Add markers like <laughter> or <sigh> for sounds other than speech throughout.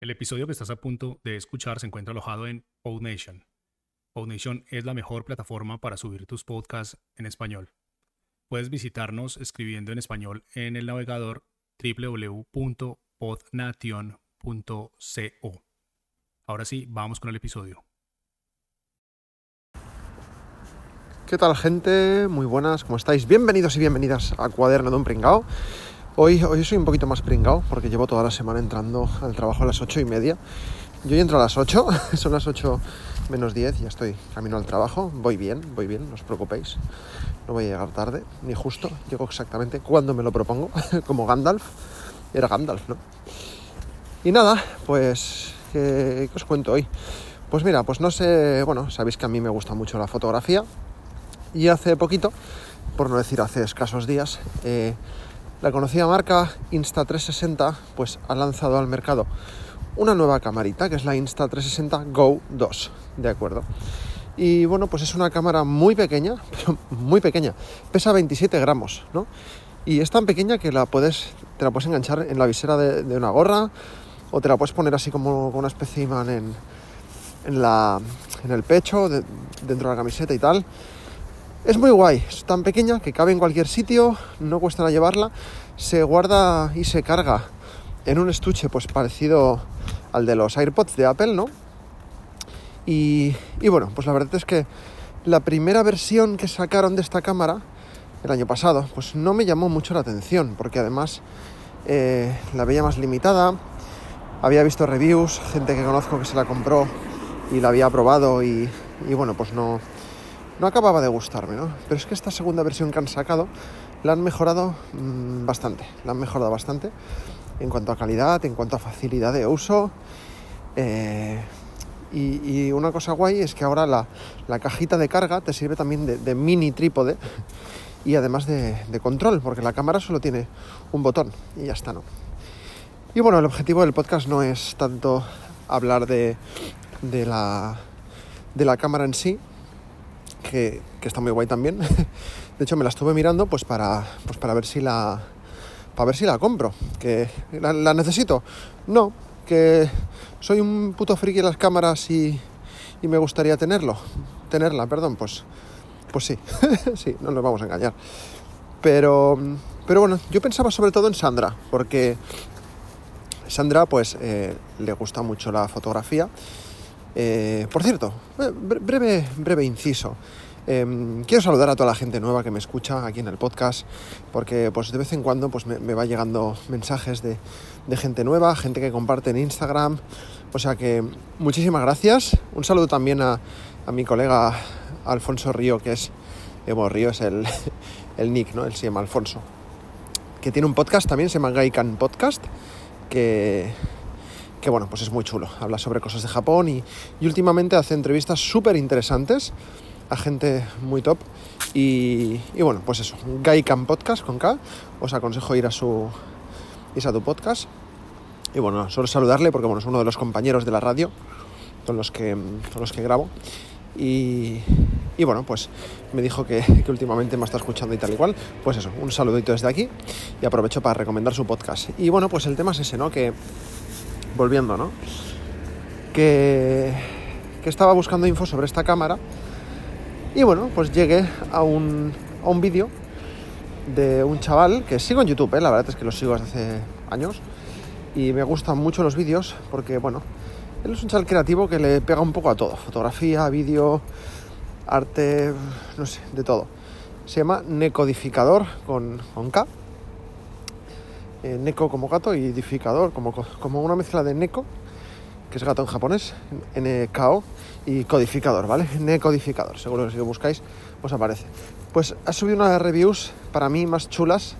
El episodio que estás a punto de escuchar se encuentra alojado en PodNation. PodNation es la mejor plataforma para subir tus podcasts en español. Puedes visitarnos escribiendo en español en el navegador www.podnation.co. Ahora sí, vamos con el episodio. ¿Qué tal gente? Muy buenas, ¿cómo estáis? Bienvenidos y bienvenidas a Cuaderno de un Pringao. Hoy, hoy soy un poquito más pringao porque llevo toda la semana entrando al trabajo a las ocho y media. Yo entro a las 8, <laughs> son las 8 menos 10, ya estoy camino al trabajo. Voy bien, voy bien, no os preocupéis. No voy a llegar tarde, ni justo. Llego exactamente cuando me lo propongo, <laughs> como Gandalf. Era Gandalf, ¿no? Y nada, pues, ¿qué, os cuento hoy? Pues mira, pues no sé, bueno, sabéis que a mí me gusta mucho la fotografía. Y hace poquito, por no decir hace escasos días, eh, la conocida marca Insta360 pues ha lanzado al mercado una nueva camarita que es la Insta360 Go 2, ¿de acuerdo? Y bueno, pues es una cámara muy pequeña, <laughs> pero muy pequeña, pesa 27 gramos, ¿no? Y es tan pequeña que la puedes, te la puedes enganchar en la visera de, una gorra o te la puedes poner así como una especie de imán en, en, la, en el pecho, dentro de la camiseta y tal. Es muy guay, es tan pequeña que cabe en cualquier sitio, no cuesta nada llevarla, se guarda y se carga en un estuche pues parecido al de los AirPods de Apple, ¿no? Y, bueno, pues la verdad es que la primera versión que sacaron de esta cámara el año pasado, pues no me llamó mucho la atención, porque además eh, la veía más limitada, había visto reviews, gente que conozco que se la compró y la había probado y bueno, pues no, no acababa de gustarme, ¿no? Pero es que esta segunda versión que han sacado la han mejorado mm, bastante, la han mejorado bastante en cuanto a calidad, en cuanto a facilidad de uso. Eh, y, una cosa guay es que ahora la, cajita de carga te sirve también de, mini trípode y además de, control, porque la cámara solo tiene un botón y ya está, ¿no? Y bueno, el objetivo del podcast no es tanto hablar de, de, la, de la cámara en sí, que, está muy guay también. <laughs> De hecho, me la estuve mirando pues para, pues para ver si la para ver si la compro. Que la, necesito. No, que soy un puto friki de las cámaras y, y me gustaría tenerlo. Tenerla, perdón, pues pues sí, <laughs> sí, no nos vamos a engañar. Pero, pero bueno, yo pensaba sobre todo en Sandra, porque Sandra pues eh, le gusta mucho la fotografía eh, por cierto, eh, breve, breve inciso. Em, quiero saludar a toda la gente nueva que me escucha aquí en el podcast, porque pues de vez en cuando pues, me, va llegando mensajes de, gente nueva, gente que comparte en Instagram. O sea que muchísimas gracias. Un saludo también a, mi colega Alfonso Río, que es, Evo Río es el, <laughs> el nick, ¿no? Él se llama Alfonso. Que tiene un podcast también, se llama Gaikan Podcast, que, que bueno, pues es muy chulo. Habla sobre cosas de Japón y, últimamente hace entrevistas súper interesantes a gente muy top. Y, bueno, pues eso, Gaikan Podcast con K. Os aconsejo ir a su, ir a tu podcast. Y bueno, solo saludarle porque bueno, es uno de los compañeros de la radio con los que, con los que grabo. Y, y bueno, pues me dijo que, <laughs> que, últimamente me está escuchando y tal y cual. Pues eso, un saludito desde aquí y aprovecho para recomendar su podcast. Y bueno, pues el tema es ese, ¿no? Que volviendo, ¿no? Que, estaba buscando info sobre esta cámara y bueno, pues llegué a un, a un vídeo de un chaval que sigo en YouTube, ¿eh? la verdad es que lo sigo desde hace años y me gustan mucho los vídeos porque, bueno, él es un chaval creativo que le pega un poco a todo, fotografía, vídeo, arte, no sé, de todo. Se llama Necodificador con, con K eh, neko como gato y edificador como, como una mezcla de neko, que es gato en japonés, NKO, y codificador, ¿vale? <laughs> Necodificador, seguro que si lo buscáis os aparece. Pues ha subido unas reviews para mí más chulas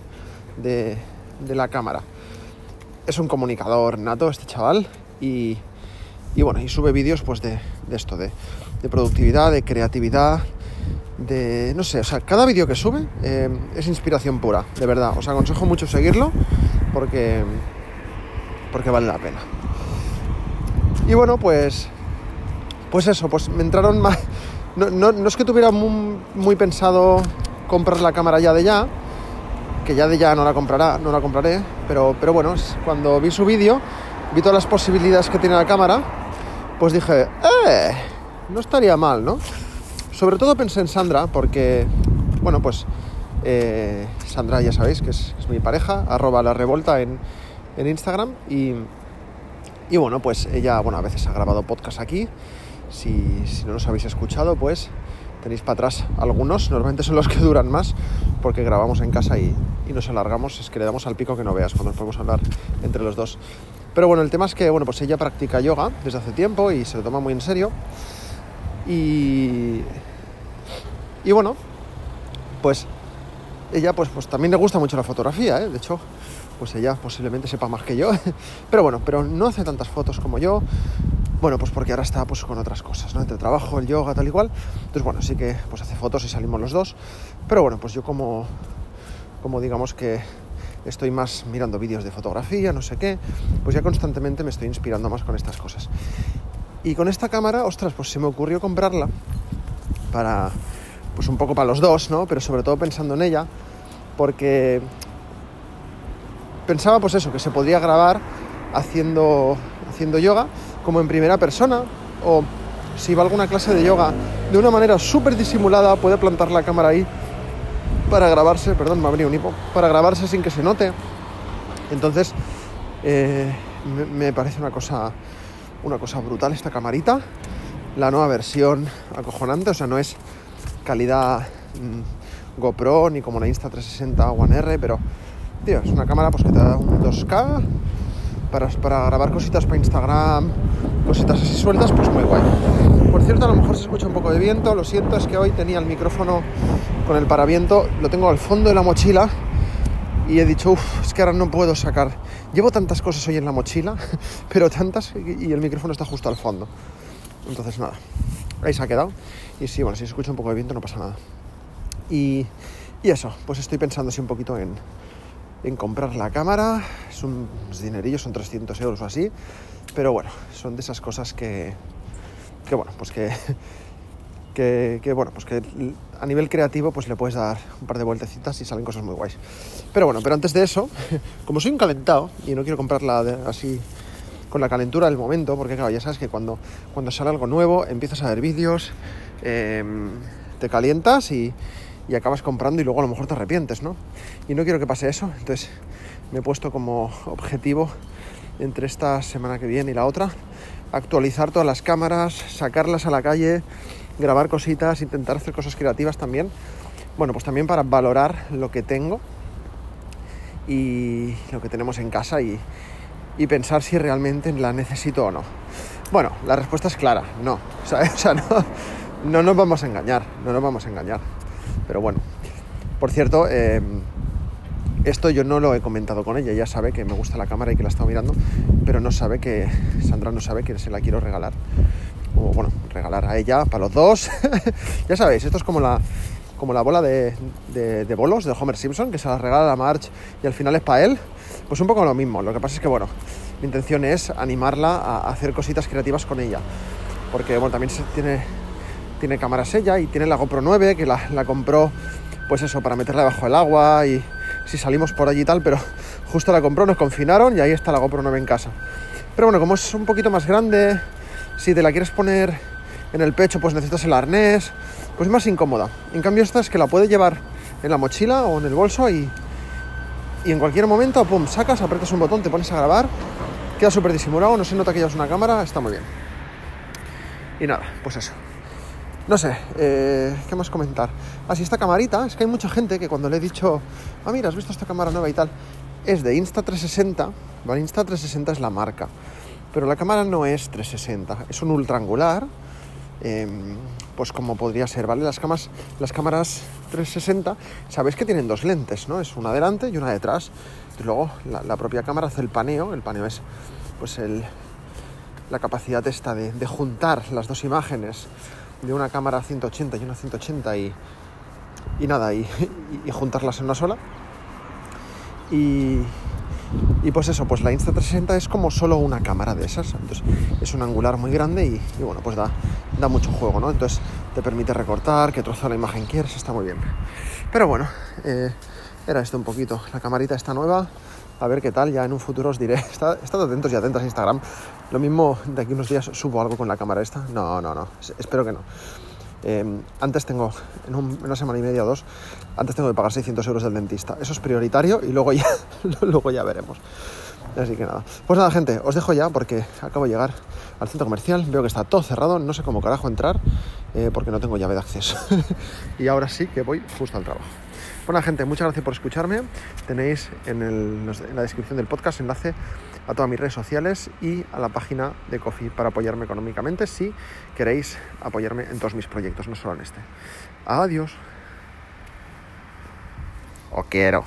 de, la cámara. Es un comunicador nato este chaval y, bueno, y sube vídeos pues de, esto, de, de productividad, de creatividad, de, no sé, o sea, cada vídeo que sube eh, es inspiración pura, de verdad. Os aconsejo mucho seguirlo porque, porque vale la pena. Y bueno, pues, pues eso, pues me entraron más... No, no, es que tuviera muy, pensado comprar la cámara ya de ya, que ya de ya no la comprará, no la compraré, pero, pero bueno, cuando vi su vídeo, vi todas las posibilidades que tiene la cámara, pues dije, ¡eh! No estaría mal, ¿no? Sobre todo pensé en Sandra, porque, bueno, pues eh, Sandra ya sabéis que es, mi pareja, arroba la revolta en, en Instagram y, y, bueno, pues ella, bueno, a veces ha grabado podcast aquí. Si, si no los habéis escuchado, pues tenéis para atrás algunos, normalmente son los que duran más, porque grabamos en casa y, y, nos alargamos, es que le damos al pico que no veas cuando nos podemos hablar entre los dos. Pero bueno, el tema es que, bueno, pues ella practica yoga desde hace tiempo y se lo toma muy en serio. Y, y bueno, pues ella pues, pues también le gusta mucho la fotografía, ¿eh? de hecho, pues ella posiblemente sepa más que yo, <laughs> pero bueno, pero no hace tantas fotos como yo, bueno, pues porque ahora está pues con otras cosas, ¿no? Entre el trabajo, el yoga, tal y cual. Entonces, bueno, sí que pues hace fotos y salimos los dos. Pero bueno, pues yo como, como digamos que estoy más mirando vídeos de fotografía, no sé qué, pues ya constantemente me estoy inspirando más con estas cosas. Y con esta cámara, ostras, pues se me ocurrió comprarla para, pues un poco para los dos, ¿no? Pero sobre todo pensando en ella, porque pensaba pues eso, que se podría grabar haciendo, haciendo yoga como en primera persona o si va alguna clase de yoga de una manera súper disimulada puede plantar la cámara ahí para grabarse, perdón, me ha venido un hipo, para grabarse sin que se note. Entonces, eh, me, me, parece una cosa, una cosa brutal esta camarita. La nueva versión acojonante, o sea, no es calidad mmm, GoPro ni como la Insta360 One R, pero, tío, es una cámara pues que te da un 2K, para, para, grabar cositas para Instagram, cositas así sueltas, pues muy guay. Por cierto, a lo mejor se escucha un poco de viento, lo siento, es que hoy tenía el micrófono con el paraviento, lo tengo al fondo de la mochila y he dicho, uff, es que ahora no puedo sacar. Llevo tantas cosas hoy en la mochila, <laughs> pero tantas, y el micrófono está justo al fondo. Entonces, nada, ahí se ha quedado. Y sí, bueno, si se escucha un poco de viento no pasa nada. Y, y eso, pues estoy pensando así un poquito en, en comprar la cámara. Es un dinerillo, son 300 euros o así. Pero bueno, son de esas cosas que, que bueno, pues <laughs> que, que, bueno, pues que a nivel creativo pues le puedes dar un par de vueltecitas y salen cosas muy guays. Pero bueno, pero antes de eso, <laughs> como soy un calentado y no quiero comprarla de, así con la calentura del momento, porque claro, ya sabes que cuando, cuando sale algo nuevo empiezas a ver vídeos, eh, te calientas y, y acabas comprando y luego a lo mejor te arrepientes, ¿no? Y no quiero que pase eso, entonces me he puesto como objetivo entre esta semana que viene y la otra actualizar todas las cámaras, sacarlas a la calle, grabar cositas, intentar hacer cosas creativas también. Bueno, pues también para valorar lo que tengo y lo que tenemos en casa y, y pensar si realmente la necesito o no. Bueno, la respuesta es clara, no. <laughs> O sea, no, no nos vamos a engañar, no nos vamos a engañar. Pero bueno, por cierto, eh, esto yo no lo he comentado con ella, ella sabe que me gusta la cámara y que la he estado mirando, pero no sabe que, Sandra no sabe que se la quiero regalar. O bueno, regalar a ella, para los dos. <laughs> ya sabéis, esto es como la, como la bola de, bolos de Homer Simpson, que se la regala a Marge y al final es para él. Pues un poco lo mismo. Lo que pasa es que, bueno, mi intención es animarla a hacer cositas creativas con ella. Porque, bueno, también tiene, tiene cámaras ella y tiene la GoPro 9, que la, la compró, pues eso, para meterla debajo del agua y si salimos por allí y tal, pero justo la compró, nos confinaron y ahí está la GoPro 9 en casa. Pero bueno, como es un poquito más grande, si te la quieres poner en el pecho, pues necesitas el arnés, pues es más incómoda. En cambio, esta es que la puedes llevar en la mochila o en el bolso y, y en cualquier momento, pum, sacas, aprietas un botón, te pones a grabar, queda súper disimulado, no se nota que llevas una cámara, está muy bien. Y nada, pues eso. No sé, eh, ¿qué más comentar? Así, esta camarita, es que hay mucha gente que cuando le he dicho, ah, mira, has visto esta cámara nueva y tal, es de Insta360, ¿vale? Insta360 es la marca, pero la cámara no es 360, es un ultra angular, eh, pues como podría ser, ¿vale? Las, camas, las cámaras 360, sabéis que tienen dos lentes, ¿no? Es una delante y una detrás, y luego la, propia cámara hace el paneo, el paneo es pues el, la capacidad esta de, juntar las dos imágenes de una cámara 180 y una 180 y, y nada, y, y, y, juntarlas en una sola. Y, y, pues eso, pues la Insta360 es como solo una cámara de esas. Entonces es un angular muy grande y, bueno, pues da, da, mucho juego, ¿no? Entonces te permite recortar, que trozo la imagen quieres, está muy bien. Pero bueno, eh, era esto un poquito. La camarita está nueva, a ver qué tal, ya en un futuro os diré. <laughs> Estad, atentos y atentas a Instagram. Lo mismo de aquí unos días subo algo con la cámara esta. No, no, no, espero que no. Em, antes tengo, en, una semana y media o dos, antes tengo que pagar 600 euros del dentista. Eso es prioritario y luego ya, <laughs> luego ya veremos. Así que nada. Pues nada, gente, os dejo ya porque acabo de llegar al centro comercial. Veo que está todo cerrado, no sé cómo carajo entrar eh, porque no tengo llave de acceso. <laughs> y ahora sí que voy justo al trabajo. Bueno, gente, muchas gracias por escucharme. Tenéis en, la descripción del podcast enlace a todas mis redes sociales y a la página de Coffee para apoyarme económicamente si queréis apoyarme en todos mis proyectos, no solo en este. Adiós. O quiero.